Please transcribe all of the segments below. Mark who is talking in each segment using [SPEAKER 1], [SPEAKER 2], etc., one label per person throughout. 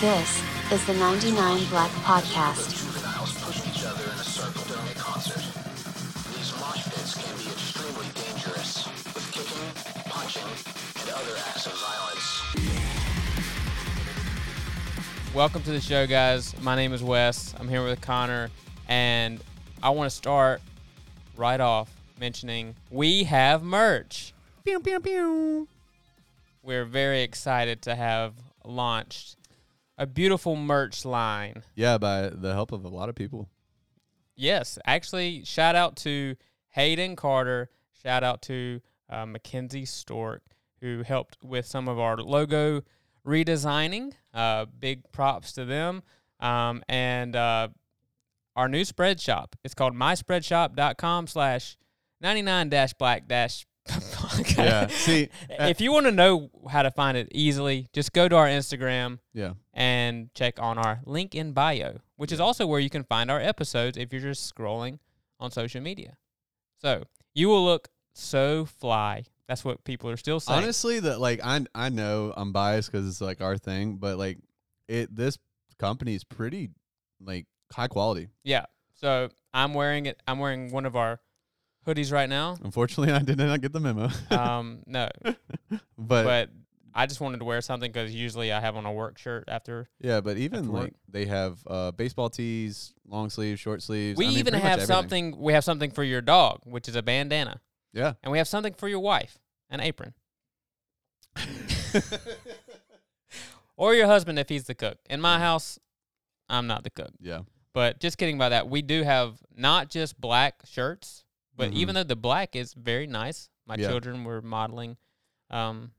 [SPEAKER 1] This is the 99 Black Podcast.
[SPEAKER 2] juveniles push each other in a circle during a concert. These mosh pits can be extremely dangerous, with kicking, punching, and other acts of violence.
[SPEAKER 3] Welcome to the show, guys. My name is Wes. I'm here with Connor, and I want to start right off mentioning we have merch.
[SPEAKER 4] Pew, pew, pew.
[SPEAKER 3] We're very excited to have launched a beautiful merch line.
[SPEAKER 4] Yeah, by the help of a lot of people.
[SPEAKER 3] Yes, actually, shout out to Hayden Carter. Shout out to uh, Mackenzie Stork, who helped with some of our logo redesigning. Uh, big props to them. Um, and uh, our new spread shop. It's called myspreadshop.com slash 99 dash black dash.
[SPEAKER 4] Yeah. See,
[SPEAKER 3] if you want to know how to find it easily, just go to our Instagram
[SPEAKER 4] yeah.
[SPEAKER 3] And check on our link in bio, which is also where you can find our episodes if you're just scrolling on social media. So you will look so fly. That's what people are still saying.
[SPEAKER 4] Honestly, that like I I know I'm biased because it's like our thing, but like it this company is pretty like high quality.
[SPEAKER 3] yeah. So I'm wearing it. I'm wearing one of our hoodies right now.
[SPEAKER 4] Unfortunately, I did not get the memo.
[SPEAKER 3] Um, no,
[SPEAKER 4] but,
[SPEAKER 3] but I just wanted to wear something because usually I have on a work shirt after.
[SPEAKER 4] yeah, but even like they have uh baseball tees, long sleeves, short sleeves.
[SPEAKER 3] We
[SPEAKER 4] I mean,
[SPEAKER 3] even have something. We have something for your dog, which is a bandana,
[SPEAKER 4] Yeah.
[SPEAKER 3] and we have something for your wife, an apron. or your husband if he's the cook. In my house, I'm not the cook.
[SPEAKER 4] Yeah.
[SPEAKER 3] But just kidding about that, we do have not just black shirts, but
[SPEAKER 4] Mhm.
[SPEAKER 3] even though the black is very nice, my
[SPEAKER 4] Yeah.
[SPEAKER 3] children were modeling um,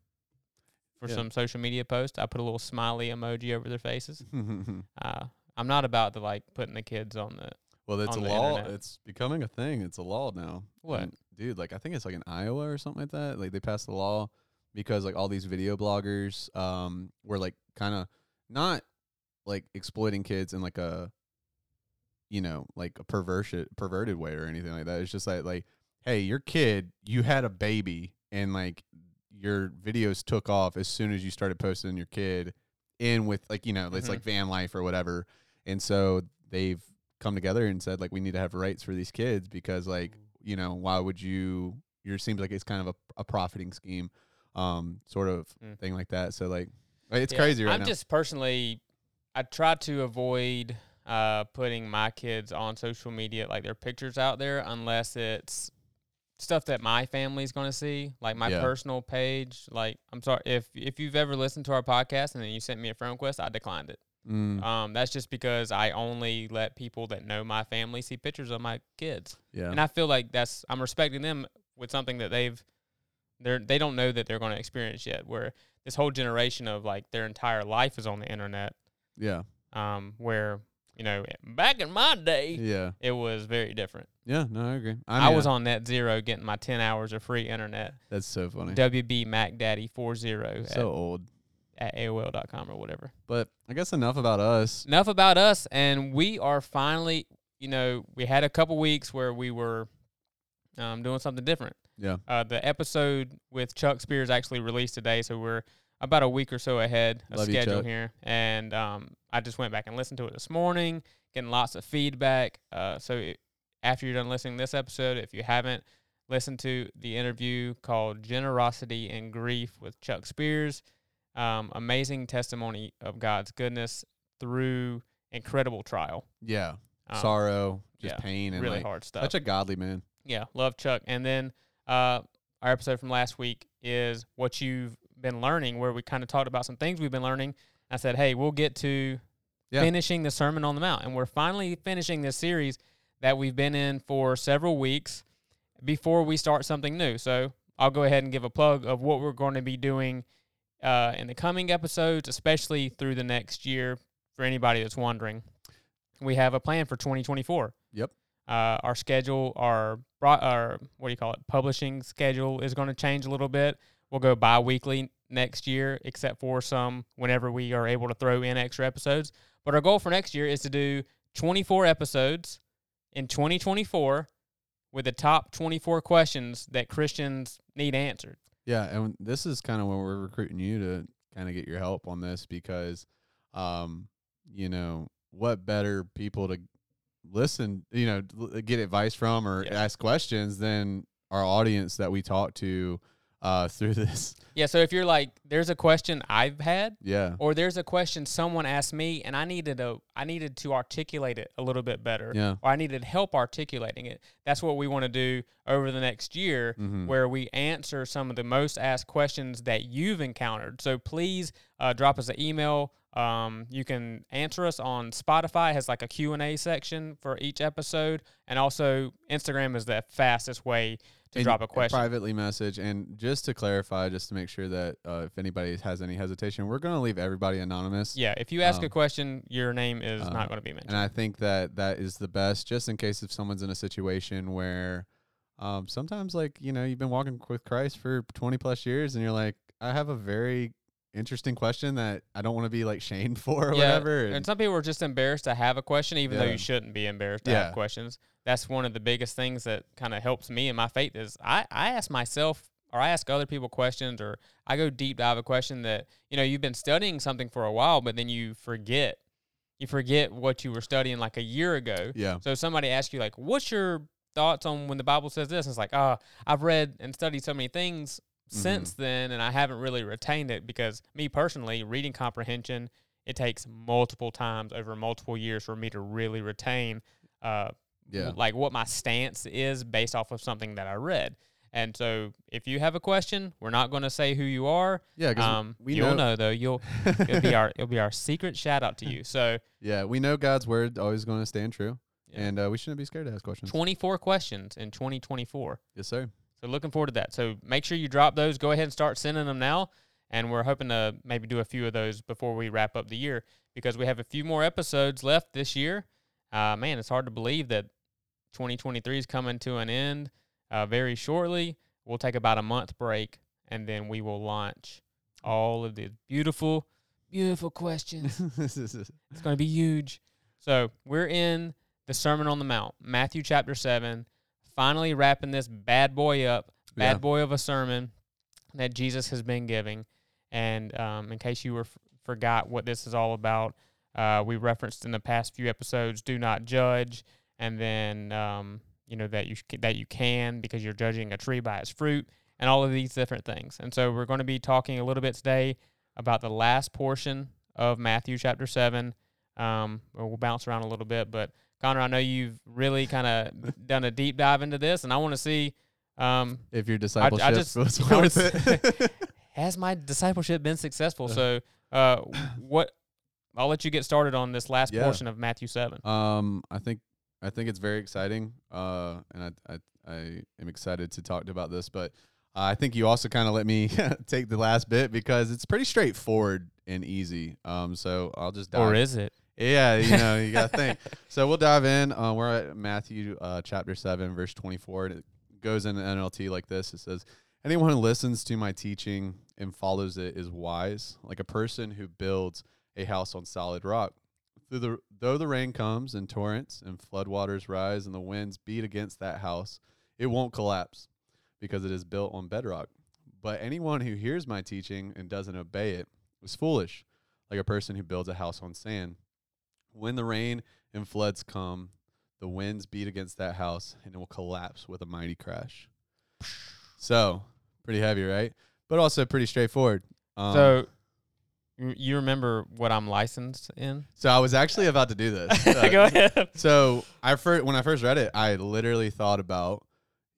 [SPEAKER 3] for
[SPEAKER 4] Yeah.
[SPEAKER 3] some social media post. I put a little smiley emoji over their faces. Uh, I'm not about to like putting the kids on the
[SPEAKER 4] well, it's a law.
[SPEAKER 3] internet.
[SPEAKER 4] It's becoming a thing. It's a law now.
[SPEAKER 3] What?
[SPEAKER 4] And, dude, like I think it's like in Iowa or something like that. Like they passed the law because like all these video bloggers um were like kind of not like exploiting kids in like a you know, like a perversion perverted way or anything like that. It's just like like hey, your kid, you had a baby and like your videos took off as soon as you started posting your kid in with like, you know, it's
[SPEAKER 3] Mhm.
[SPEAKER 4] like van life or whatever. And so they've come together and said like we need to have rights for these kids because like, you know, why would you you're seems like it's kind of a, a profiting scheme um sort of
[SPEAKER 3] Mm.
[SPEAKER 4] thing like that. So like it's
[SPEAKER 3] Yeah,
[SPEAKER 4] crazy right
[SPEAKER 3] I'm
[SPEAKER 4] now.
[SPEAKER 3] just personally, I try to avoid uh, putting my kids on social media, like their pictures out there, unless it's stuff that my family's going to see, like my
[SPEAKER 4] Yeah.
[SPEAKER 3] personal page. Like, I'm sorry if if you've ever listened to our podcast and then you sent me a friend request, I declined it.
[SPEAKER 4] Mm,
[SPEAKER 3] Um, that's just because I only let people that know my family see pictures of my kids,
[SPEAKER 4] yeah.
[SPEAKER 3] and I feel like that's I'm respecting them with something that they've they're they don't know that they're going to experience yet. Where this whole generation of like their entire life is on the internet.
[SPEAKER 4] yeah.
[SPEAKER 3] Um, where you know back in my day
[SPEAKER 4] Yeah.
[SPEAKER 3] it was very different.
[SPEAKER 4] Yeah, no, I agree.
[SPEAKER 3] I,
[SPEAKER 4] mean,
[SPEAKER 3] was
[SPEAKER 4] uh,
[SPEAKER 3] on NetZero getting my ten hours of free internet.
[SPEAKER 4] That's so funny.
[SPEAKER 3] WB Mac Daddy four zero
[SPEAKER 4] so old.
[SPEAKER 3] at, at AOL.com or whatever.
[SPEAKER 4] But I guess enough about us.
[SPEAKER 3] enough about us and we are finally you know we had a couple weeks where we were um, doing something different
[SPEAKER 4] Yeah.
[SPEAKER 3] uh, the episode with chuck spears actually released today so we're about a week or so ahead of
[SPEAKER 4] Love
[SPEAKER 3] schedule here and um, i just went back and listened to it this morning getting lots of feedback uh, so it, after you're done listening to this episode if you haven't listened to the interview called generosity and grief with chuck spears um, amazing testimony of god's goodness through incredible trial.
[SPEAKER 4] Yeah.
[SPEAKER 3] Um,
[SPEAKER 4] Sorrow, just
[SPEAKER 3] yeah,
[SPEAKER 4] pain and
[SPEAKER 3] really
[SPEAKER 4] like
[SPEAKER 3] hard stuff.
[SPEAKER 4] such a godly man.
[SPEAKER 3] yeah, love Chuck. And then uh, our episode from last week is what you've been learning, where we kind of talked about some things we've been learning. I said, hey, we'll get to
[SPEAKER 4] Yeah.
[SPEAKER 3] finishing the Sermon on the Mount, and we're finally finishing this series that we've been in for several weeks before we start something new. So I'll go ahead and give a plug of what we're going to be doing uh, in the coming episodes, especially through the next year. For anybody that's wondering, we have a plan for 2024.
[SPEAKER 4] Yep.
[SPEAKER 3] Uh, our schedule, our our what do you call it? Publishing schedule is going to change a little bit. We'll go bi-weekly next year, except for some whenever we are able to throw in extra episodes. But our goal for next year is to do 24 episodes in 2024 with the top 24 questions that Christians need answered.
[SPEAKER 4] Yeah, and this is kind of when we're recruiting you to kind of get your help on this because um, you know, what better people to listen, you know, get advice from or
[SPEAKER 3] Yeah.
[SPEAKER 4] ask questions than our audience that we talk to uh, through this.
[SPEAKER 3] Yeah. So if you're like, there's a question I've had,
[SPEAKER 4] Yeah.
[SPEAKER 3] or there's a question someone asked me, and I needed a, I needed to articulate it a little bit better,
[SPEAKER 4] Yeah.
[SPEAKER 3] or I needed help articulating it. That's what we want to do over the next year,
[SPEAKER 4] Mhm.
[SPEAKER 3] where we answer some of the most asked questions that you've encountered. So please uh, drop us an email. Um, you can answer us on Spotify. It has like a Q&A section for each episode. And also Instagram is the fastest way to
[SPEAKER 4] And
[SPEAKER 3] drop a question.
[SPEAKER 4] privately message and just to clarify just to make sure that uh, if anybody has any hesitation we're going to leave everybody anonymous
[SPEAKER 3] yeah, if you ask a
[SPEAKER 4] Um,
[SPEAKER 3] question, your name is not going to be mentioned.
[SPEAKER 4] and i think that that is the best just in case if someone's in a situation where um, sometimes like you know you've been walking with christ for 20 plus years and you're like i have a very interesting question that i don't want to be like shamed for or whatever
[SPEAKER 3] And,
[SPEAKER 4] and,
[SPEAKER 3] some people are just embarrassed to have a question, even though you shouldn't be embarrassed to
[SPEAKER 4] Yeah.
[SPEAKER 3] have questions. That's one of the biggest things that kind of helps me in my faith is I, I ask myself or I ask other people questions or I go deep dive a question that, you know, you've been studying something for a while, but then you forget. You forget what you were studying like a year ago.
[SPEAKER 4] yeah
[SPEAKER 3] So somebody asks you like, "What's your thoughts on when the Bible says this?" And it's like, "Ah, I've read and studied so many things since then, and I haven't really retained it because me personally, reading comprehension, it takes multiple times over multiple years for me to really retain, uh,
[SPEAKER 4] yeah
[SPEAKER 3] like what my stance is based off of something that I read." And so, if you have a question, we're not going to say who you are.
[SPEAKER 4] yeah
[SPEAKER 3] Um,
[SPEAKER 4] we
[SPEAKER 3] you'll
[SPEAKER 4] know,
[SPEAKER 3] know though. You'll it'll be our it'll be our secret shout out to you. So,
[SPEAKER 4] yeah we know god's word always going to stand true
[SPEAKER 3] Yeah.
[SPEAKER 4] and uh, we shouldn't be scared to ask questions
[SPEAKER 3] 24 questions in 2024.
[SPEAKER 4] yes sir
[SPEAKER 3] So looking forward to that. So make sure you drop those. Go ahead and start sending them now. And we're hoping to maybe do a few of those before we wrap up the year because we have a few more episodes left this year. Uh, man, it's hard to believe that 2023 is coming to an end uh, very shortly. We'll take about a month break and then we will launch all of the beautiful, beautiful questions. It's going to be huge. So we're in the Sermon on the Mount, Matthew chapter 7, finally wrapping this bad boy up, bad
[SPEAKER 4] Yeah.
[SPEAKER 3] boy of a sermon that Jesus has been giving. And um, in case you were f- forgot what this is all about, uh, we referenced in the past few episodes, do not judge, and then um, you know that you sh- that you can because you're judging a tree by its fruit, and all of these different things. And so we're going to be talking a little bit today about the last portion of Matthew chapter seven. Um, we'll bounce around a little bit, but Connor, I know you've really kind of done a deep dive into this, and I want to see um,
[SPEAKER 4] if your discipleship
[SPEAKER 3] just-
[SPEAKER 4] was
[SPEAKER 3] I
[SPEAKER 4] worth it
[SPEAKER 3] has my discipleship been successful? So, uh, what? I'll let you get started on this last
[SPEAKER 4] Yeah.
[SPEAKER 3] portion of Matthew seven.
[SPEAKER 4] Um, I think I think it's very exciting. Uh, and I I, I am excited to talk about this, but uh, I think you also kind of let me take the last bit because it's pretty straightforward and easy. Um, so I'll just dive.
[SPEAKER 3] Or is it?
[SPEAKER 4] Yeah, you know, you gotta think. So we'll dive in. Uh, we're at Matthew uh, chapter seven, verse twenty-four, and it goes in NLT like this. It says, "Anyone who listens to my teaching and follows it is wise, like a person who builds a house on solid rock. The though the rain comes and torrents and floodwaters rise and the winds beat against that house, it won't collapse, because it is built on bedrock. But anyone who hears my teaching and doesn't obey it is foolish, like a person who builds a house on sand." When the rain and floods come, the winds beat against that house and it will collapse with a mighty crash. So, pretty heavy, right? But also pretty straightforward. Um,
[SPEAKER 3] so, you- remember what I'm licensed in?
[SPEAKER 4] so I was actually about to do this. Uh,
[SPEAKER 3] Go ahead.
[SPEAKER 4] So I first when I first read it, I literally thought about,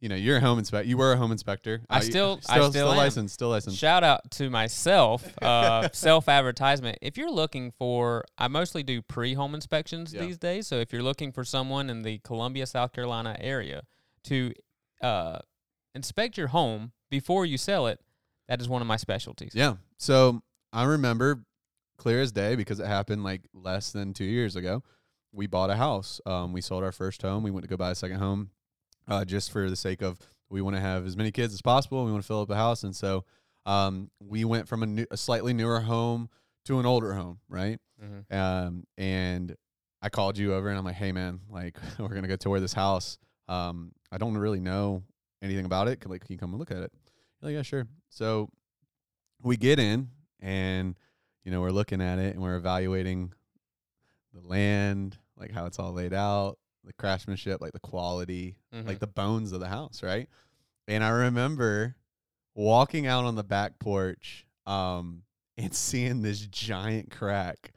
[SPEAKER 4] you know, you're a home inspector. You were a home inspector.
[SPEAKER 3] I
[SPEAKER 4] Uh, you-
[SPEAKER 3] still- I
[SPEAKER 4] still,
[SPEAKER 3] still
[SPEAKER 4] licensed, still licensed.
[SPEAKER 3] Shout out to myself, uh, self advertisement. If you're looking for, I mostly do pre home inspections
[SPEAKER 4] Yeah.
[SPEAKER 3] these days. So if you're looking for someone in the Columbia, South Carolina area to uh, inspect your home before you sell it, that is one of my specialties.
[SPEAKER 4] Yeah. So I remember clear as day because it happened like less than two years ago. We bought a house. Um, we sold our first home. We went to go buy a second home, uh, just for the sake of we want to have as many kids as possible. We want to fill up the house, and so um, we went from a, new, a slightly newer home to an older home, right?
[SPEAKER 3] Mhm.
[SPEAKER 4] Um, and I called you over, and I'm like, "Hey, man, like we're gonna go tour this house. Um, I don't really know anything about it. Like, can you come and look at it?" You're like, "Yeah, sure." So we get in, and you know, we're looking at it and we're evaluating the land, like how it's all laid out, the craftsmanship, like the quality,
[SPEAKER 3] Mhm.
[SPEAKER 4] like the bones of the house, right? And I remember walking out on the back porch um and seeing this giant crack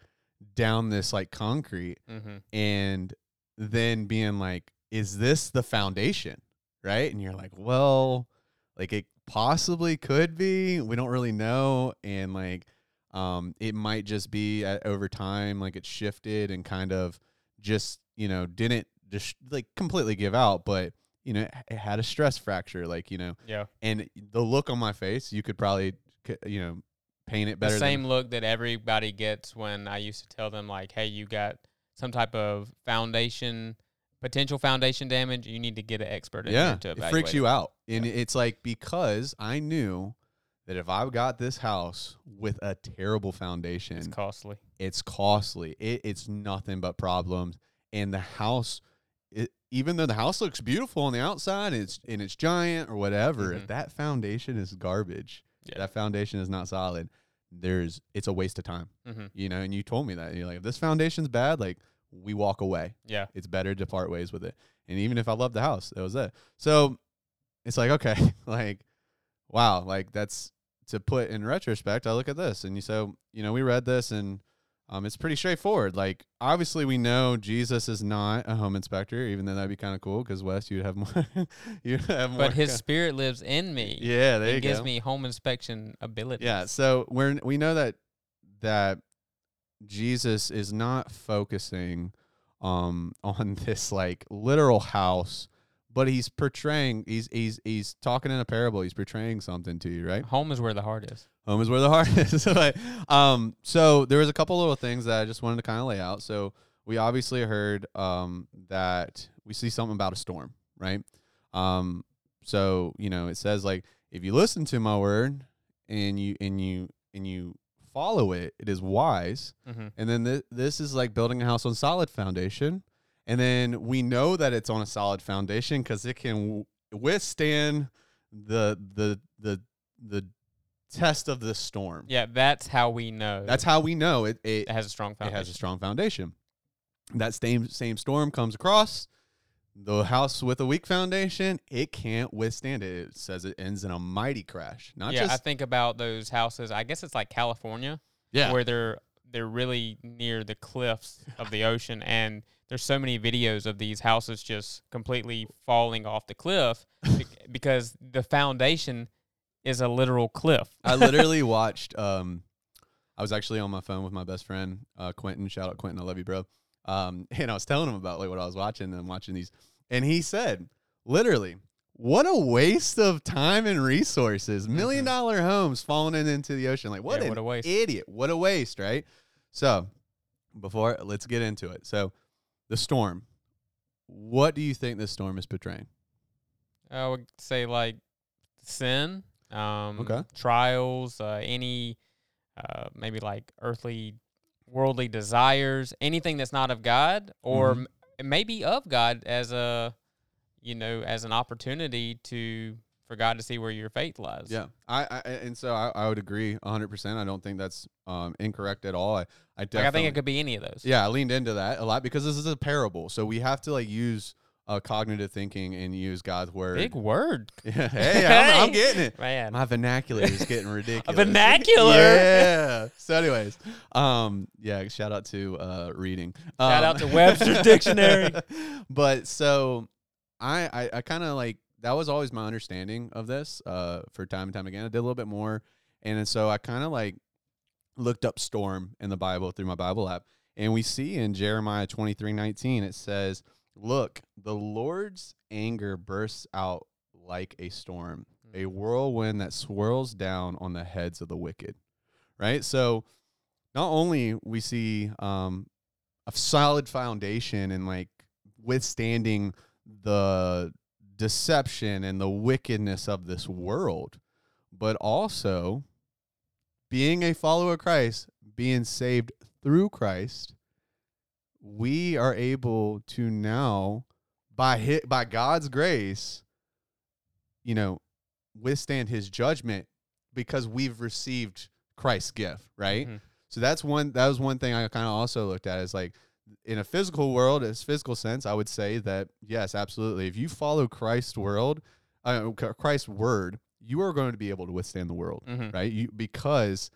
[SPEAKER 4] down this like concrete
[SPEAKER 3] Mhm.
[SPEAKER 4] and then being like is this the foundation right and you're like well like it possibly could be we don't really know and like um it might just be at, over time like it shifted and kind of just you know didn't just like completely give out but you know it- had a stress fracture like you know
[SPEAKER 3] Yeah.
[SPEAKER 4] and the look on my face you could probably you know paint it better
[SPEAKER 3] the
[SPEAKER 4] than-
[SPEAKER 3] same look that everybody gets when I used to tell them like, "Hey, you got some type of foundation, potential foundation damage. You need to get an expert
[SPEAKER 4] yeah,
[SPEAKER 3] to
[SPEAKER 4] it freaks you out, and it's like because I knew that if I got this house with a terrible foundation,
[SPEAKER 3] It's costly.
[SPEAKER 4] it's costly. It, it's nothing but problems, and the house, it, even though the house looks beautiful on the outside, and it's and it's giant or whatever, if
[SPEAKER 3] Mhm.
[SPEAKER 4] that foundation is garbage,
[SPEAKER 3] Yeah.
[SPEAKER 4] that foundation is not solid. There's it's a waste of time,
[SPEAKER 3] hmm
[SPEAKER 4] you know. And you told me that you're like, if this foundation's bad, like we walk away
[SPEAKER 3] Yeah.
[SPEAKER 4] it's better to part ways with it. And even if I love the house, that was it. So it's like, okay, like, wow, like that's to put in retrospect. I look at this and you so, you know, we read this and um, it's pretty straightforward. Like, obviously, we know Jesus is not a home inspector, even though that'd be kind of cool because Wes, you'd have more, you'd have more.
[SPEAKER 3] But his
[SPEAKER 4] co-
[SPEAKER 3] spirit lives in me.
[SPEAKER 4] yeah, there you
[SPEAKER 3] It gives
[SPEAKER 4] go.
[SPEAKER 3] me home inspection ability.
[SPEAKER 4] Yeah, so we're we know that that Jesus is not focusing um on this like literal house, but he's portraying he's he's he's talking in a parable. He's portraying something to you, right?
[SPEAKER 3] Home is where the heart is.
[SPEAKER 4] Home is where the heart is. Like, um, so there was a couple little things that I just wanted to kind of lay out. So we obviously heard um, that we see something about a storm, right? Um, so you know it says like if you listen to my word and you and you and you follow it, it is wise.
[SPEAKER 3] Mm-hmm.
[SPEAKER 4] And then th- this is like building a house on solid foundation. And then we know that it's on a solid foundation because it can w- withstand the the the the test of the storm.
[SPEAKER 3] Yeah, that's how we know.
[SPEAKER 4] That's how we know it. It,
[SPEAKER 3] it has a strong foundation.
[SPEAKER 4] it has a strong foundation. That same same storm comes across the house with a weak foundation. It can't withstand it. It says it ends in a mighty crash. Not
[SPEAKER 3] yeah, I think about those houses. I guess it's like California,
[SPEAKER 4] yeah.
[SPEAKER 3] where they're they're really near the cliffs of the ocean, and there's so many videos of these houses just completely falling off the cliff because the foundation is a literal cliff.
[SPEAKER 4] I literally watched. Um, I was actually on my phone with my best friend uh, Quentin. Shout out Quentin, I love you, bro. Um, and I was telling him about like what I was watching and watching these, and he said, literally, what a waste of time and resources. 1000000 dollar homes falling in- into the ocean. Like what
[SPEAKER 3] Yeah,
[SPEAKER 4] an
[SPEAKER 3] what a waste.
[SPEAKER 4] idiot. What a waste, right? So, before let's get into it. So, the storm. What do you think this storm is portraying?
[SPEAKER 3] I would say like sin, um,
[SPEAKER 4] Okay.
[SPEAKER 3] trials, uh, any uh, maybe like earthly, worldly desires, anything that's not of God, or
[SPEAKER 4] Mhm.
[SPEAKER 3] m- maybe of God as a, you know, as an opportunity to for God to see where your faith lies.
[SPEAKER 4] Yeah, I, I and so I, I would agree 100. percent I don't think that's um, incorrect at all. I, I
[SPEAKER 3] like
[SPEAKER 4] definitely,
[SPEAKER 3] I think it could be any of those.
[SPEAKER 4] yeah, I leaned into that a lot because this is a parable, so we have to like use uh, cognitive thinking and use God's word.
[SPEAKER 3] Big word,
[SPEAKER 4] Yeah, hey, I'm, I'm getting it.
[SPEAKER 3] man.
[SPEAKER 4] My vernacular is getting ridiculous.
[SPEAKER 3] vernacular?
[SPEAKER 4] yeah. So, anyways, um, yeah, shout out to uh, reading.
[SPEAKER 3] Shout
[SPEAKER 4] Um,
[SPEAKER 3] out to Webster's Dictionary.
[SPEAKER 4] but so, I I, I kind of like that was always my understanding of this. Uh, for time and time again, I did a little bit more, and so I kind of like looked up storm in the Bible through my Bible app, and we see in Jeremiah twenty three nineteen it says, "Look, the Lord's anger bursts out like a storm." a whirlwind that swirls down on the heads of the wicked. Right? So not only we see um a solid foundation and like withstanding the deception and the wickedness of this world, but also being a follower of Christ, being saved through Christ, we are able to now by hit by God's grace, you know, withstand his judgment because we've received Christ's gift, right?
[SPEAKER 3] Mhm.
[SPEAKER 4] So that's one. That was one thing I kind of also looked at is like in a physical world, as physical sense, I would say that yes, absolutely. If you follow Christ's world, uh, Christ's word, you are going to be able to withstand the world,
[SPEAKER 3] Mhm.
[SPEAKER 4] right? You because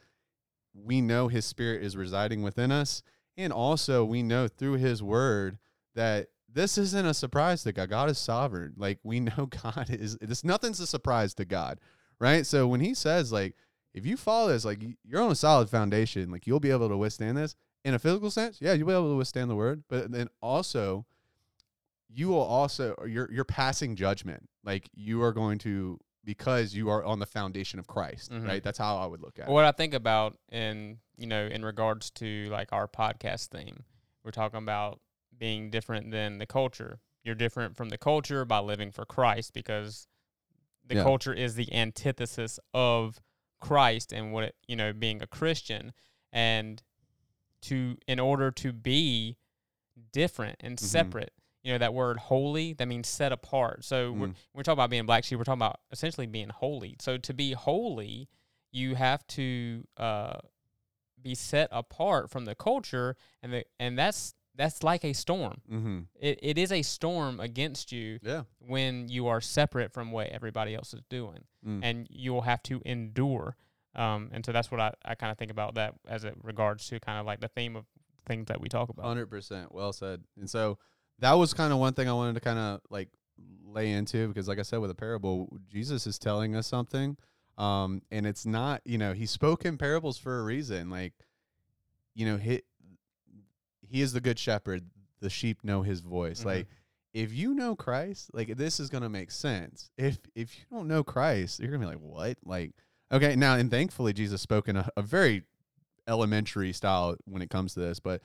[SPEAKER 4] we know His Spirit is residing within us, and also we know through His word that this isn't a surprise to God. God is sovereign. Like we know God is. This nothing's a surprise to God, right? So when He says like if you follow this, like you're on a solid foundation, like you'll be able to withstand this in a physical sense. Yeah, you'll be able to withstand the word, but then also you will also you're you're passing judgment. Like you are going to because you are on the foundation of Christ,
[SPEAKER 3] Mhm.
[SPEAKER 4] right? That's how I would look at it.
[SPEAKER 3] What I think about in you know in regards to like our podcast theme, we're talking about being different than the culture. You're different from the culture by living for Christ because the
[SPEAKER 4] Yeah.
[SPEAKER 3] culture is the antithesis of Christ and what it, you know being a Christian and to in order to be different and
[SPEAKER 4] Mhm.
[SPEAKER 3] separate. You know that word holy that means set apart. So we're,
[SPEAKER 4] Mm.
[SPEAKER 3] we're talking about being black sheep. We're talking about essentially being holy. So to be holy, you have to uh, be set apart from the culture, and the and that's that's like a storm.
[SPEAKER 4] Mm-hmm.
[SPEAKER 3] It, it is a storm against you
[SPEAKER 4] Yeah.
[SPEAKER 3] when you are separate from what everybody else is doing,
[SPEAKER 4] Mm.
[SPEAKER 3] and you will have to endure. Um, and so that's what I, I kind of think about that as it regards to kind of like the theme of things that we talk about.
[SPEAKER 4] Hundred percent. Well said. And so that was kind of one thing I wanted to kind of like lay into because, like I said, with a parable, Jesus is telling us something, um, and it's not you know he spoke in parables for a reason. Like, you know, he he is the good shepherd. The sheep know his voice.
[SPEAKER 3] Mhm.
[SPEAKER 4] Like, if you know Christ, like this is gonna make sense. If if you don't know Christ, you're gonna be like, what? Like, okay, now and thankfully Jesus spoke in a, a very elementary style when it comes to this, but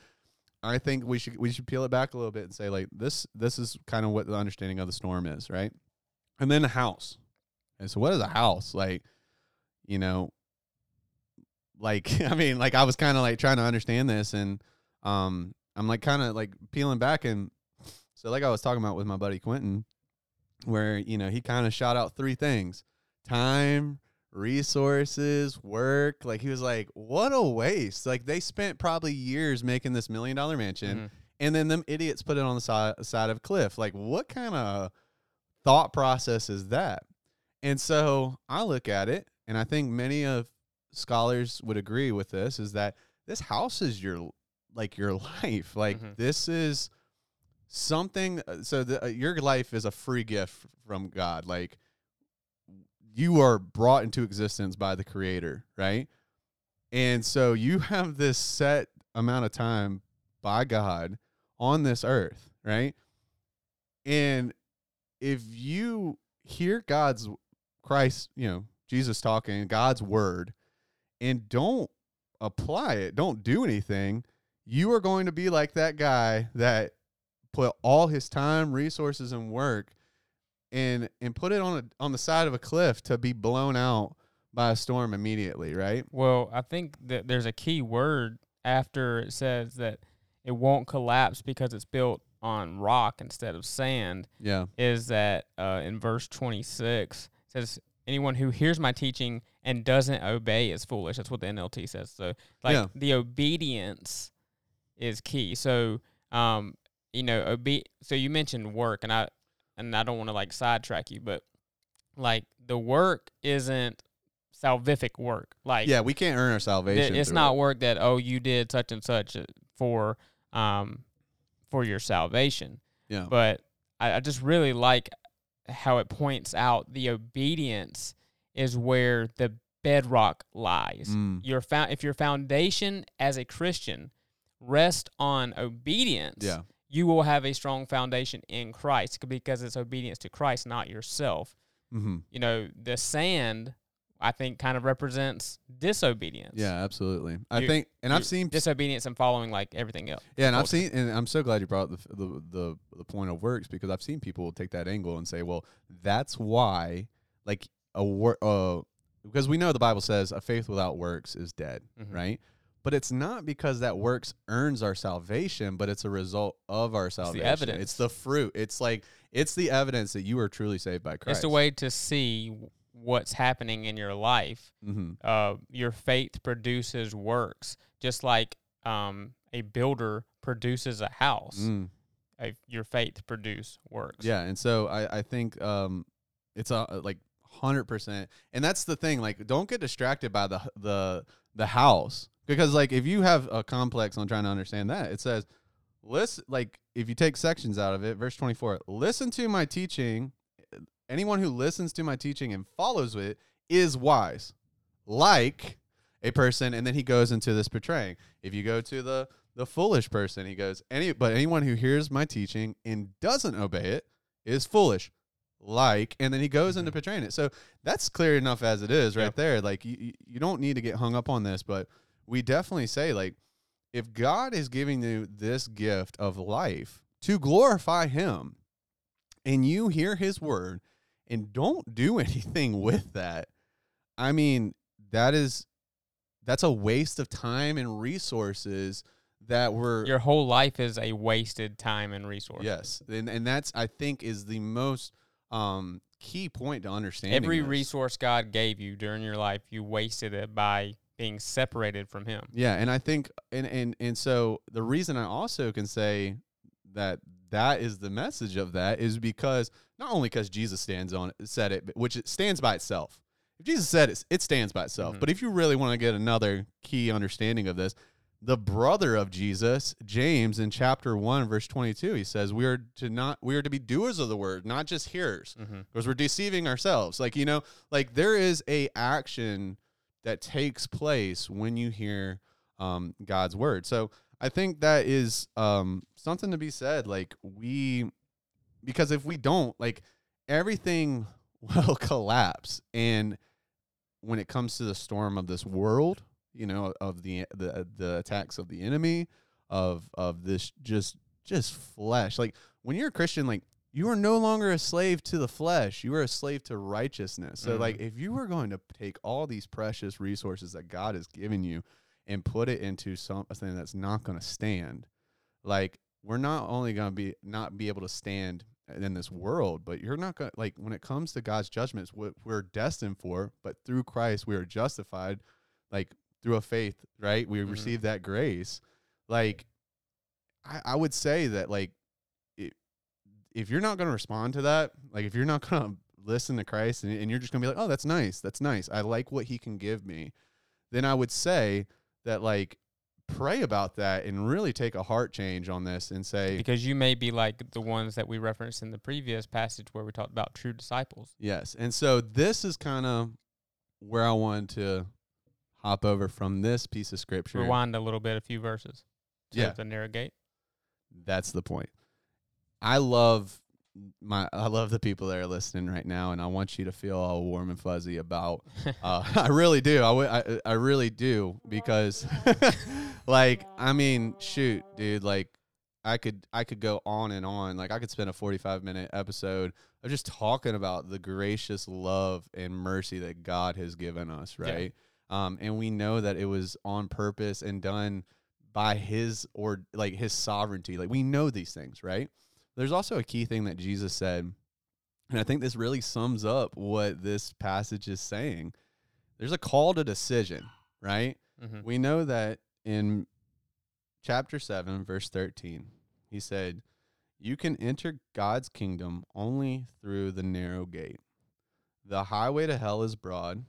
[SPEAKER 4] I think we should we should peel it back a little bit and say like this this is kind of what the understanding of the storm is, right? And then a house. And so what is a house? Like, you know, like I mean, like I was kind of like trying to understand this and um I'm like kind of like peeling back and so like I was talking about with my buddy Quentin where, you know, he kind of shot out three things. Time, resources, work. Like he was like, "What a waste!" Like they spent probably years making this million dollar mansion,
[SPEAKER 3] Mhm.
[SPEAKER 4] and then them idiots put it on the side side of cliff. Like what kind of thought process is that? And so I look at it, and I think many of scholars would agree with this: is that this house is your like your life. Like
[SPEAKER 3] Mhm.
[SPEAKER 4] this is something. uh, So the, uh, your life is a free gift from God. Like you are brought into existence by the creator, right? And so you have this set amount of time by God on this earth, right? And if you hear God's Christ, you know, Jesus talking, God's word, and don't apply it, don't do anything, you are going to be like that guy that put all his time, resources, and work and and put it on a on the side of a cliff to be blown out by a storm immediately, right?
[SPEAKER 3] Well, I think that there's a key word after it says that it won't collapse because it's built on rock instead of sand.
[SPEAKER 4] Yeah.
[SPEAKER 3] Is that uh, in verse 26 it says anyone who hears my teaching and doesn't obey is foolish. That's what the NLT says. So like
[SPEAKER 4] Yeah.
[SPEAKER 3] the obedience is key. So um you know obe- so you mentioned work and I and I don't want to like sidetrack you, but like the work isn't salvific work. Like
[SPEAKER 4] Yeah, we can't earn our salvation.
[SPEAKER 3] it's not
[SPEAKER 4] it.
[SPEAKER 3] work that oh you did such and such uh, for um for your salvation
[SPEAKER 4] Yeah.
[SPEAKER 3] but I, I just really like how it points out the obedience is where the bedrock lies
[SPEAKER 4] Mm.
[SPEAKER 3] your found if your foundation as a christian rest on obedience
[SPEAKER 4] Yeah.
[SPEAKER 3] You will have a strong foundation in christ because it's obedience to christ not yourself
[SPEAKER 4] Mm-hmm.
[SPEAKER 3] you know the sand i think kind of represents disobedience
[SPEAKER 4] Yeah, absolutely. I
[SPEAKER 3] You-
[SPEAKER 4] think, and I've seen,
[SPEAKER 3] disobedience and following like everything else.
[SPEAKER 4] yeah, and I've seen, and I'm so glad you brought the, the the the point of works because I've seen people take that angle and say, well, that's why, like a work, uh, because we know the Bible says a faith without works is dead,
[SPEAKER 3] Mhm.
[SPEAKER 4] right? But it's not because that works earns our salvation, but it's a result of our salvation.
[SPEAKER 3] It's the evidence.
[SPEAKER 4] It's the fruit. It's like it's the evidence that you are truly saved by Christ.
[SPEAKER 3] It's a way to see what's happening in your life.
[SPEAKER 4] Mm-hmm.
[SPEAKER 3] Uh, your faith produces works, just like um, a builder produces a house,
[SPEAKER 4] Mm.
[SPEAKER 3] a, your faith produce works.
[SPEAKER 4] Yeah, and so I I think um it's a like hundred percent, and that's the thing. Like, don't get distracted by the the the house because like if you have a complex on trying to understand that, it says listen like if you take sections out of it, verse twenty four, listen to my teaching. Anyone who listens to my teaching and follows it is wise, like a person. And then he goes into this portraying. If you go to the the foolish person, he goes any but anyone who hears my teaching and doesn't obey it is foolish like and then he goes into
[SPEAKER 3] Mhm.
[SPEAKER 4] portraying it so that's clear enough as it is right
[SPEAKER 3] Yep.
[SPEAKER 4] there like you, you- you don't need to get hung up on this but we definitely say like if god is giving you this gift of life to glorify him and you hear his word and don't do anything with that i mean that is that's a waste of time and resources that were
[SPEAKER 3] Your whole life is a wasted time and resource.
[SPEAKER 4] Yes, and and that's I think is the most um key point to understand.
[SPEAKER 3] Every
[SPEAKER 4] this.
[SPEAKER 3] resource God gave you during your life, you wasted it by being separated from Him.
[SPEAKER 4] Yeah, and I think and and and so the reason I also can say that that is the message of that is because not only because Jesus stands on it, said it, which it stands by itself. If Jesus said it, it stands by itself.
[SPEAKER 3] Mhm.
[SPEAKER 4] But if you really want to get another key understanding of this, the brother of Jesus, James, in chapter one, verse twenty-two, he says, "We are to not we are to be doers of the word, not just hearers."
[SPEAKER 3] Mm-hmm.
[SPEAKER 4] because we're deceiving ourselves. Like you know, like there is a action that takes place when you hear um, God's word. So I think that is um, something to be said. Like we, because if we don't, like everything will collapse. And when it comes to the storm of this world, you know, of the the the attacks of the enemy, of of this just just flesh, like when you're a Christian, like you are no longer a slave to the flesh. You are a slave to righteousness. So, like, mm-hmm. if you were going to take all these precious resources that God has given you and put it into something that's not going to stand, like, we're not only going to be not be able to stand in this world, but you're not going to like when it comes to God's judgments, what we're destined for. But through Christ, we are justified, like through a faith, right? We
[SPEAKER 3] Mhm.
[SPEAKER 4] receive that grace. Like, I, I would say that like if you're not going to respond to that, like if you're not going to listen to Christ and, and you're just going to be like, oh, that's nice. That's nice. I like what he can give me. Then I would say that like pray about that and really take a heart change on this and say,
[SPEAKER 3] Because you may be like the ones that we referenced in the previous passage where we talked about true disciples.
[SPEAKER 4] yes. And so this is kind of where I wanted to hop over from this piece of scripture.
[SPEAKER 3] Rewind a little bit, a few verses. To
[SPEAKER 4] Yeah.
[SPEAKER 3] The narrow gate.
[SPEAKER 4] That's the point. I love my I love the people that are listening right now, and I want you to feel all warm and fuzzy about. Uh, I really do. I, w- I I really do because, like, I mean, shoot, dude, like, I could I could go on and on. Like, I could spend a forty five minute episode of just talking about the gracious love and mercy that God has given us,
[SPEAKER 3] Yeah.
[SPEAKER 4] Um, and we know that it was on purpose and done by his or like his sovereignty. Like we know these things, right? There's also a key thing that Jesus said, and I think this really sums up what this passage is saying. There's a call to decision, right?
[SPEAKER 3] hmm
[SPEAKER 4] We know that in chapter 7, verse 13, he said, You can enter God's kingdom only through the narrow gate. The highway to hell is broad,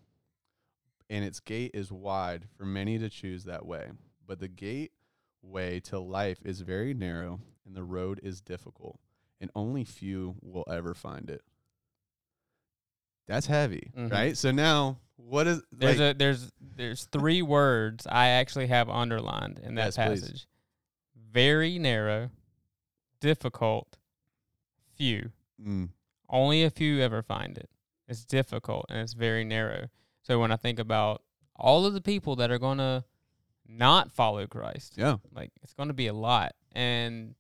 [SPEAKER 4] and its gate is wide for many to choose that way. But the gateway to life is very narrow, and the road is difficult, and only few will ever find it. That's heavy,
[SPEAKER 3] Mhm.
[SPEAKER 4] right? So now, what is
[SPEAKER 3] There's
[SPEAKER 4] like,
[SPEAKER 3] a there's there's three words I actually have underlined in that
[SPEAKER 4] Yes, please.
[SPEAKER 3] passage. Very narrow, difficult, few.
[SPEAKER 4] mm,
[SPEAKER 3] Only a few ever find it. It's difficult and it's very narrow. So when I think about all of the people that are going to not follow Christ,
[SPEAKER 4] yeah,
[SPEAKER 3] like it's going to be a lot and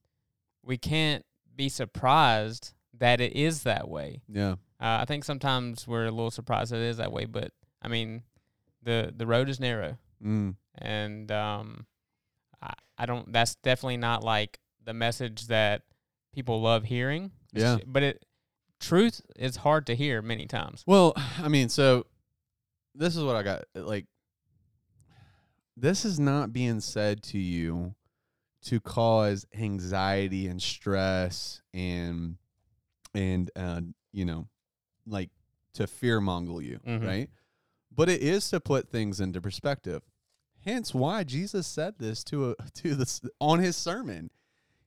[SPEAKER 3] we can't be surprised that it is that way.
[SPEAKER 4] yeah.
[SPEAKER 3] Uh, I think sometimes we're a little surprised that it is that way, but I mean, the the road is narrow,
[SPEAKER 4] Mm.
[SPEAKER 3] and um, I, I don't. That's definitely not like the message that people love hearing.
[SPEAKER 4] Yeah.
[SPEAKER 3] but it truth is hard to hear many times.
[SPEAKER 4] Well, I mean, so this is what I got. Like, this is not being said to you to cause anxiety and stress and and uh, you know like to fear mongle you
[SPEAKER 3] Mhm.
[SPEAKER 4] right but it is to put things into perspective hence why jesus said this to a to this on his sermon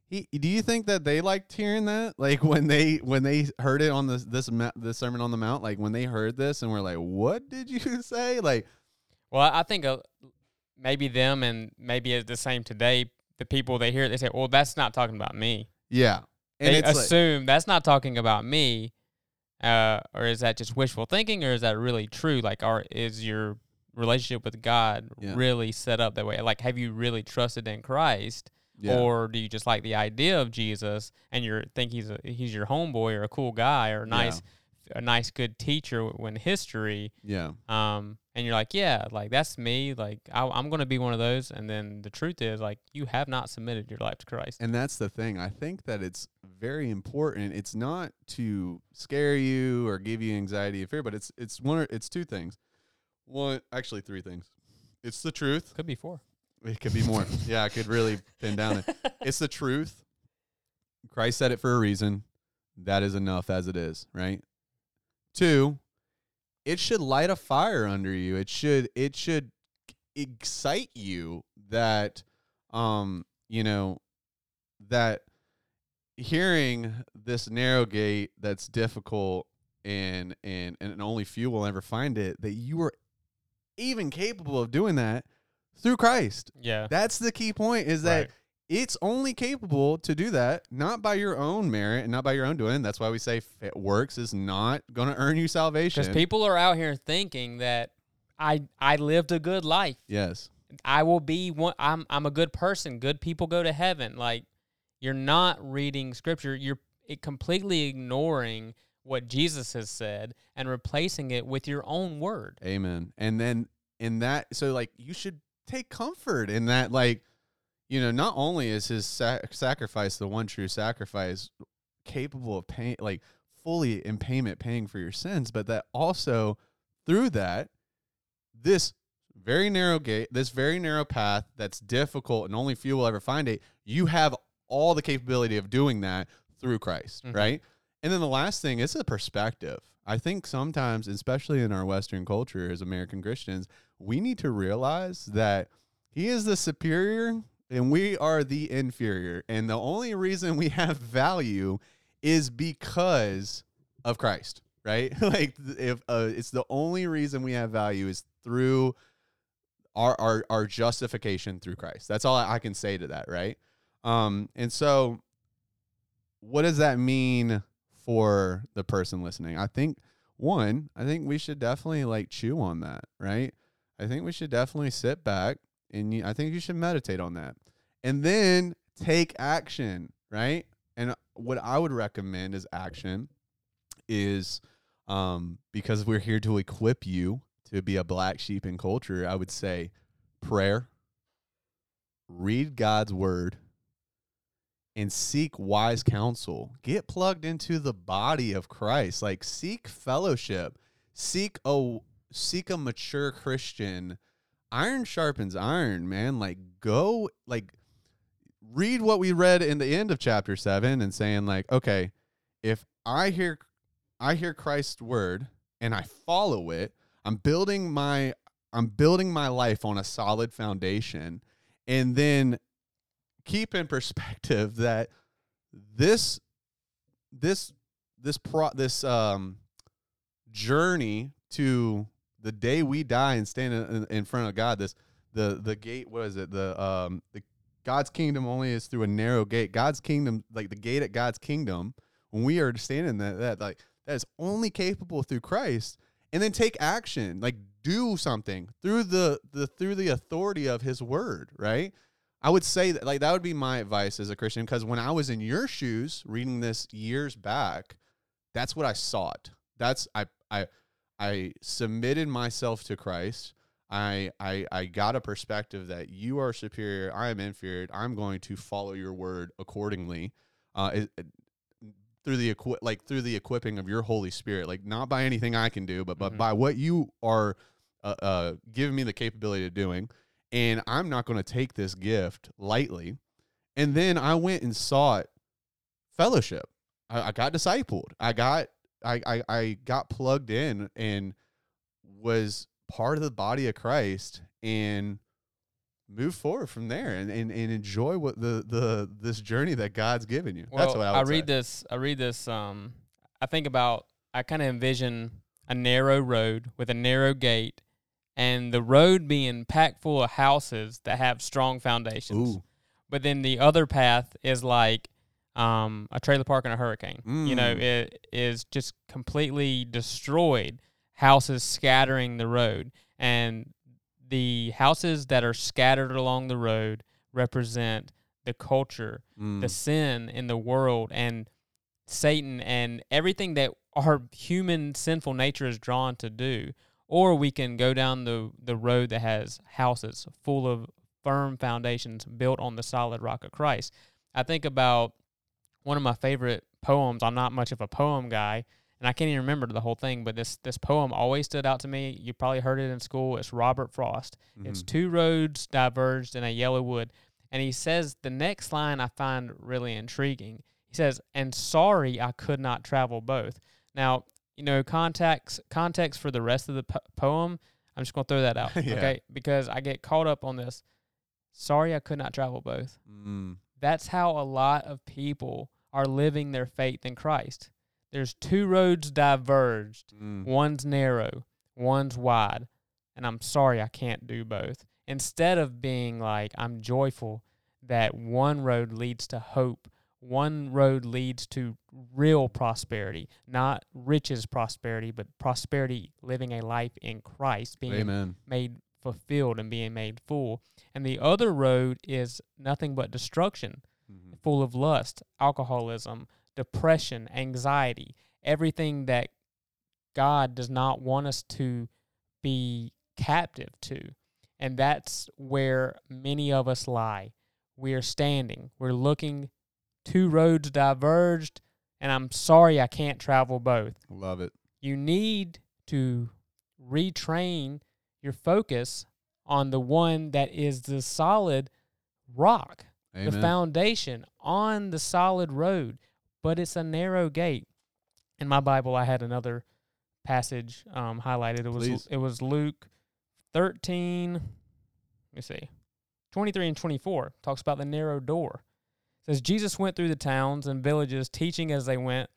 [SPEAKER 4] he, do you think that they liked hearing that like when they when they heard it on this this this sermon on the mount like when they heard this and were like what did you say like
[SPEAKER 3] Well, I think uh, maybe them and maybe it's the same today. The people they hear it, they say, "Well, that's not talking about me."
[SPEAKER 4] yeah and
[SPEAKER 3] they
[SPEAKER 4] it's like,
[SPEAKER 3] assume that's not talking about me, uh, or is that just wishful thinking, or is that really true? Like, are is your relationship with God
[SPEAKER 4] Yeah.
[SPEAKER 3] really set up that way? Like, have you really trusted in Christ,
[SPEAKER 4] yeah.
[SPEAKER 3] or do you just like the idea of Jesus and you think he's a he's your homeboy or a cool guy or a nice a nice good teacher when history?
[SPEAKER 4] yeah
[SPEAKER 3] um, and you're like, yeah, like that's me. Like I, I'm going to be one of those. And then the truth is, like, you have not submitted your life to Christ.
[SPEAKER 4] And that's the thing. I think that it's very important. It's not to scare you or give you anxiety and fear, but it's it's one. or- It's two things. One, actually, three things. It's the truth.
[SPEAKER 3] Could be four.
[SPEAKER 4] It could be more. yeah, I could really pin down it. It's the truth. Christ said it for a reason. That is enough as it is, right? Two, it should light a fire under you. It should it should excite you that um, you know, that hearing this narrow gate that's difficult and and and only few will ever find it, that you are even capable of doing that through Christ.
[SPEAKER 3] Yeah.
[SPEAKER 4] That's the key point is that
[SPEAKER 3] Right.
[SPEAKER 4] it's only capable to do that not by your own merit and not by your own doing. That's why we say f- works is not going to earn you salvation.
[SPEAKER 3] Because people are out here thinking that I I lived a good life.
[SPEAKER 4] yes.
[SPEAKER 3] I will be one. I'm I'm a good person. Good people go to heaven. Like you're not reading scripture. You're it completely ignoring what Jesus has said and replacing it with your own word.
[SPEAKER 4] Amen. And then in that, so like you should take comfort in that, like, you know, not only is his sac- sacrifice the one true sacrifice capable of paying, like, fully in payment paying for your sins, but that also through that, this very narrow gate, this very narrow path that's difficult and only few will ever find it, you have all the capability of doing that through Christ,
[SPEAKER 3] Mhm.
[SPEAKER 4] right? And then the last thing is a perspective. I think sometimes, especially in our Western culture as American Christians, we need to realize that He is the superior and we are the inferior. And the only reason we have value is because of Christ, right? like if uh, it's the only reason we have value is through our, our our justification through Christ. That's all I can say to that, right? Um, and so what does that mean for the person listening? I think one, I think we should definitely like chew on that, right? I think we should definitely sit back and you, I think you should meditate on that. And then take action, right? And what I would recommend is action is um because we're here to equip you to be a black sheep in culture, I would say prayer, read God's word, and seek wise counsel. Get plugged into the body of Christ. Like seek fellowship. Seek a seek a mature Christian. Iron sharpens iron, man. Like go like read what we read in the end of chapter 7 and saying like, okay, if I hear I hear Christ's word and I follow it, I'm building my I'm building my life on a solid foundation and then keep in perspective that this this this pro this um journey to the day we die and stand in, in front of God this the the gate what is it? The um the God's kingdom only is through a narrow gate. God's kingdom like the gate at God's kingdom when we are standing that that like that is only capable through Christ. And then take action like do something through the the through the authority of his word right I would say that like that would be my advice as a Christian because when I was in your shoes reading this years back, that's what I sought. That's I I I submitted myself to Christ. I I I got a perspective that you are superior, I am inferior. I'm going to follow your word accordingly. Uh, it, it- through the equi- like through the equipping of your Holy Spirit, like not by anything I can do, but but
[SPEAKER 3] Mhm.
[SPEAKER 4] by what you are uh, uh, giving me the capability of doing. And I'm not going to take this gift lightly. And then I went and sought fellowship. I, I got discipled. I got I, I I got plugged in and was part of the body of Christ and move forward from there and, and, and enjoy what the, the this journey that God's given you. That's what I, would
[SPEAKER 3] read
[SPEAKER 4] say.
[SPEAKER 3] this. I read this. Um, I think about. I kind of envision a narrow road with a narrow gate, and the road being packed full of houses that have strong foundations.
[SPEAKER 4] Ooh.
[SPEAKER 3] But then the other path is like um, a trailer park in a hurricane. You know,
[SPEAKER 4] Mm.
[SPEAKER 3] it is just completely destroyed. Houses scattering the road, and the houses that are scattered along the road represent the culture,
[SPEAKER 4] Mm.
[SPEAKER 3] the sin in the world, and Satan, and everything that our human sinful nature is drawn to do. Or we can go down the, the road that has houses full of firm foundations built on the solid rock of Christ. I think about one of my favorite poems. I'm not much of a poem guy, and I can't even remember the whole thing, but this this poem always stood out to me. You probably heard it in school. It's Robert Frost. It's
[SPEAKER 4] Mhm.
[SPEAKER 3] two roads diverged in a yellow wood. And he says the next line I find really intriguing. He says, "And sorry I could not travel both." Now, you know, context context for the rest of the po- poem, I'm just going to throw that out,
[SPEAKER 4] Yeah.
[SPEAKER 3] okay? Because I get caught up on this. Sorry I could not travel both.
[SPEAKER 4] Mm.
[SPEAKER 3] That's how a lot of people are living their faith in Christ. There's two roads diverged.
[SPEAKER 4] Mm.
[SPEAKER 3] One's narrow, one's wide, and I'm sorry I can't do both. Instead of being like, I'm joyful that one road leads to hope, one road leads to real prosperity, not riches prosperity, but prosperity living a life in Christ, being
[SPEAKER 4] Amen.
[SPEAKER 3] made fulfilled and being made full. And the other road is nothing but destruction
[SPEAKER 4] Mhm.
[SPEAKER 3] full of lust, alcoholism, depression, anxiety, everything that God does not want us to be captive to. And that's where many of us lie. We are standing, we're looking, two roads diverged, and I'm sorry I can't travel both.
[SPEAKER 4] Love it.
[SPEAKER 3] You need to retrain your focus on the one that is the solid rock
[SPEAKER 4] Amen.
[SPEAKER 3] the foundation on the solid road, but it's a narrow gate. In my Bible, I had another passage um, highlighted. It was
[SPEAKER 4] Please.
[SPEAKER 3] it was Luke thirteen. Let me see, twenty three and twenty four talks about the narrow door. Says Jesus went through the towns and villages, teaching as they went,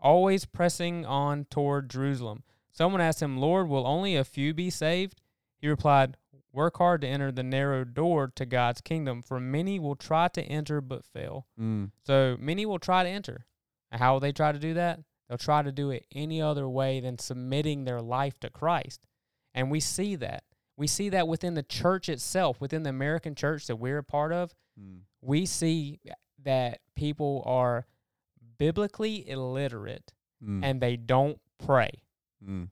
[SPEAKER 3] always pressing on toward Jerusalem. Someone asked him, "Lord, will only a few be saved?" He replied, Work hard to enter the narrow door to God's kingdom, for many will try to enter but fail.
[SPEAKER 4] Mm.
[SPEAKER 3] So many will try to enter. How will they try to do that? They'll try to do it any other way than submitting their life to Christ. And we see that. We see that within the church itself, within the American church that we're a part of.
[SPEAKER 4] Mm.
[SPEAKER 3] We see that people are biblically illiterate
[SPEAKER 4] Mm.
[SPEAKER 3] and they don't pray
[SPEAKER 4] Mm.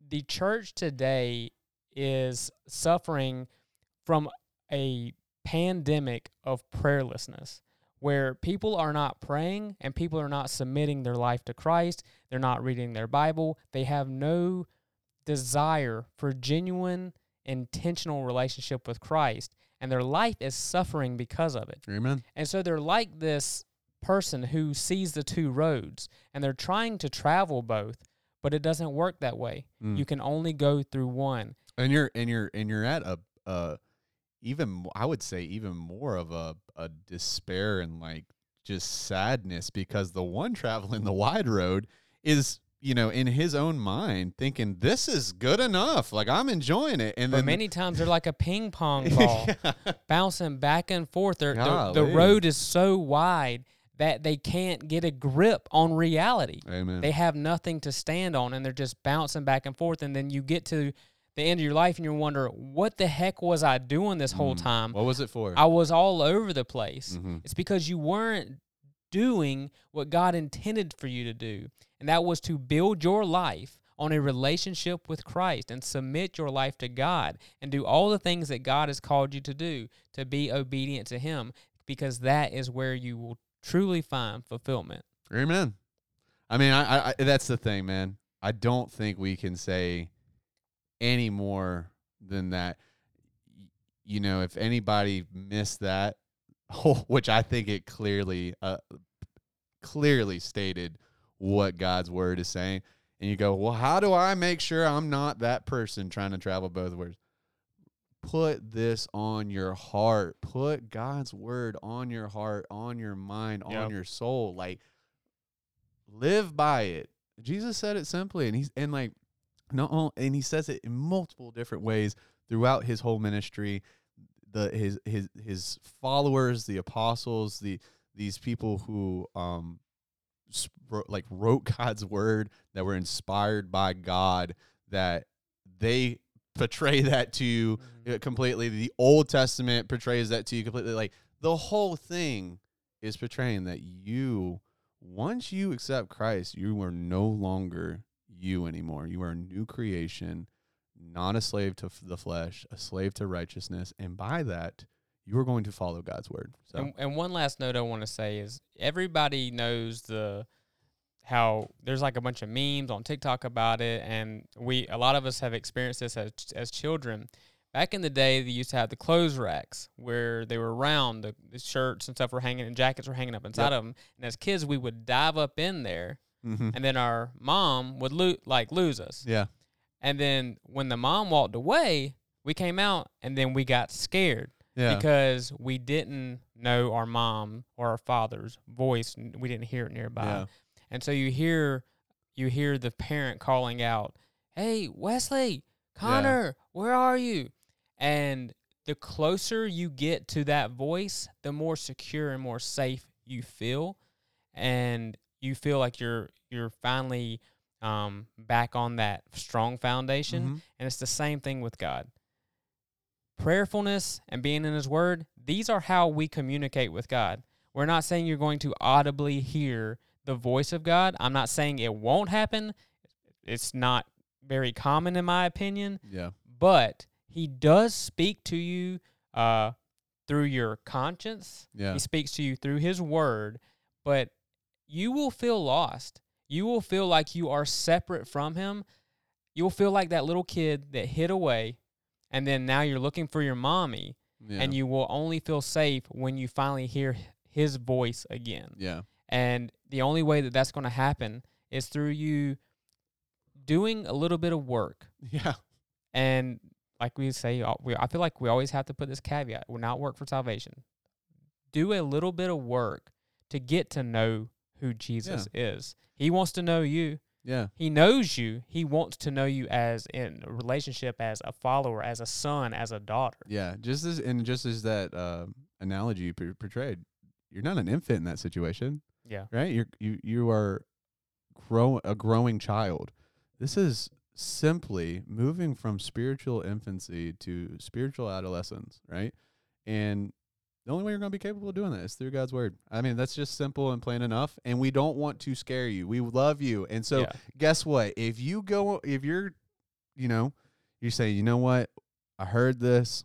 [SPEAKER 3] the church today is suffering from a pandemic of prayerlessness where people are not praying and people are not submitting their life to Christ. They're not reading their Bible. They have no desire for genuine, intentional relationship with Christ. And their life is suffering because of it.
[SPEAKER 4] Amen.
[SPEAKER 3] And so they're like this person who sees the two roads and they're trying to travel both, but it doesn't work that way.
[SPEAKER 4] Mm.
[SPEAKER 3] You can only go through one.
[SPEAKER 4] and you're and you're and you're at a uh even I would say even more of a a despair and like just sadness because the one traveling the wide road is you know in his own mind thinking this is good enough like I'm enjoying it and
[SPEAKER 3] But
[SPEAKER 4] then
[SPEAKER 3] many times they're like a ping pong ball bouncing back and forth. The, the road is so wide that they can't get a grip on reality.
[SPEAKER 4] Amen.
[SPEAKER 3] They have nothing to stand on and they're just bouncing back and forth. And then you get to the end of your life and you wonder, what the heck was I doing this whole
[SPEAKER 4] Mm.
[SPEAKER 3] time?
[SPEAKER 4] what was it for?
[SPEAKER 3] I was all over the place.
[SPEAKER 4] Mhm.
[SPEAKER 3] It's because you weren't doing what God intended for you to do. And that was to build your life on a relationship with Christ and submit your life to God and do all the things that God has called you to do to be obedient to Him because that is where you will truly find fulfillment.
[SPEAKER 4] Amen. I mean, I, I, that's the thing, man. I don't think we can say any more than that. You know, if anybody missed that, which I think it clearly, uh, clearly stated what God's word is saying, and you go, well, how do I make sure I'm not that person trying to travel both ways? Put this on your heart. Put God's word on your heart, on your mind,
[SPEAKER 3] Yep.
[SPEAKER 4] on your soul. Like, live by it. Jesus said it simply, and he's and like, no, and he says it in multiple different ways throughout his whole ministry. The his his his followers, the apostles, the these people who um like wrote God's word that were inspired by God that they portray that to you uh, completely. The Old Testament portrays that to you completely. Like the whole thing is portraying that you, once you accept Christ, you are no longer you anymore. You are a new creation, not a slave to the flesh, a slave to righteousness, and by that, you are going to follow God's word. So
[SPEAKER 3] And, and one last note I want to say is everybody knows the how there's like a bunch of memes on TikTok about it, and we a lot of us have experienced this as as children. Back in the day, they used to have the clothes racks where they were round, the, the shirts and stuff were hanging, and jackets were hanging up inside
[SPEAKER 4] Yep.
[SPEAKER 3] of them. And as kids, we would dive up in there,
[SPEAKER 4] mhm.
[SPEAKER 3] and then our mom would lo- like lose us.
[SPEAKER 4] yeah,
[SPEAKER 3] And then when the mom walked away, we came out, and then we got scared
[SPEAKER 4] yeah,
[SPEAKER 3] because we didn't know our mom or our father's voice. We didn't hear it nearby.
[SPEAKER 4] Yeah,
[SPEAKER 3] and so you hear you hear the parent calling out hey wesley connor where are you? And the closer you get to that voice the more secure and more safe you feel. And you feel like you're you're finally um, back on that strong foundation.
[SPEAKER 4] Mhm.
[SPEAKER 3] and it's the same thing with god prayerfulness and being in his word these are how we communicate with god. We're not saying you're going to audibly hear the voice of god. I'm not saying it won't happen. It's not very common in my opinion.
[SPEAKER 4] Yeah,
[SPEAKER 3] but he does speak to you uh, through your conscience.
[SPEAKER 4] Yeah,
[SPEAKER 3] he speaks to you through his word, but you will feel lost. You will feel like you are separate from him. You'll feel like that little kid that hid away, and then now you're looking for your mommy,
[SPEAKER 4] yeah,
[SPEAKER 3] and you will only feel safe when you finally hear his voice again.
[SPEAKER 4] yeah,
[SPEAKER 3] And the only way that that's going to happen is through you doing a little bit of work.
[SPEAKER 4] yeah,
[SPEAKER 3] And like we say, uh, we, I feel like we always have to put this caveat: we're not work for salvation. Do a little bit of work to get to know who Jesus is. He wants to know you.
[SPEAKER 4] Yeah,
[SPEAKER 3] He knows you. He wants to know you as in a relationship, as a follower, as a son, as a daughter.
[SPEAKER 4] yeah. Just as and just as that uh, analogy you por- portrayed, you're not an infant in that situation.
[SPEAKER 3] Yeah.
[SPEAKER 4] right? You're you you are grow a growing child. This is simply moving from spiritual infancy to spiritual adolescence, right? And the only way you're going to be capable of doing that is through God's word. I mean, that's just simple and plain enough. And we don't want to scare you. We love you. And so,
[SPEAKER 3] Yeah.
[SPEAKER 4] guess what? If you go, if you're, you know, you say, you know what? I heard this.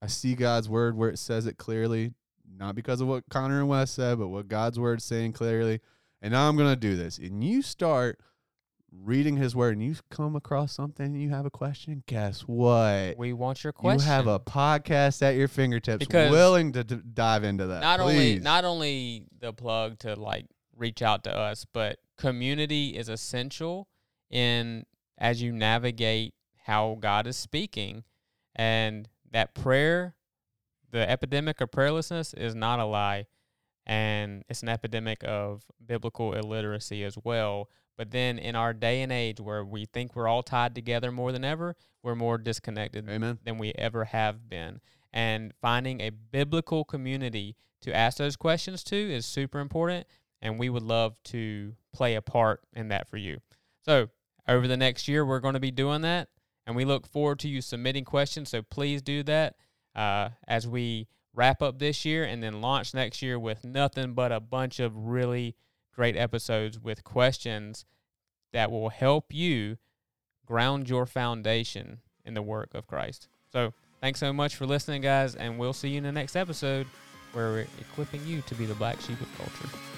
[SPEAKER 4] I see God's word where it says it clearly, not because of what Connor and Wes said, but what God's word is saying clearly. And now I'm going to do this. And you start reading his word and you come across something and you have a question, guess what?
[SPEAKER 3] We want your question.
[SPEAKER 4] You have a podcast at your fingertips,
[SPEAKER 3] Because
[SPEAKER 4] willing to d- dive into that.
[SPEAKER 3] not only not only the plug to like reach out to us, but community is essential in as you navigate how God is speaking, and that prayer, the epidemic of prayerlessness is not a lie, and it's an epidemic of biblical illiteracy as well. But then in our day and age where we think we're all tied together more than ever, we're more disconnected
[SPEAKER 4] Amen.
[SPEAKER 3] than we ever have been. And finding a biblical community to ask those questions to is super important. And we would love to play a part in that for you. So, over the next year, we're going to be doing that. And we look forward to you submitting questions. So, please do that uh, as we wrap up this year and then launch next year with nothing but a bunch of really great episodes with questions that will help you ground your foundation in the work of Christ. So, thanks so much for listening, guys, and we'll see you in the next episode where we're equipping you to be the black sheep of culture.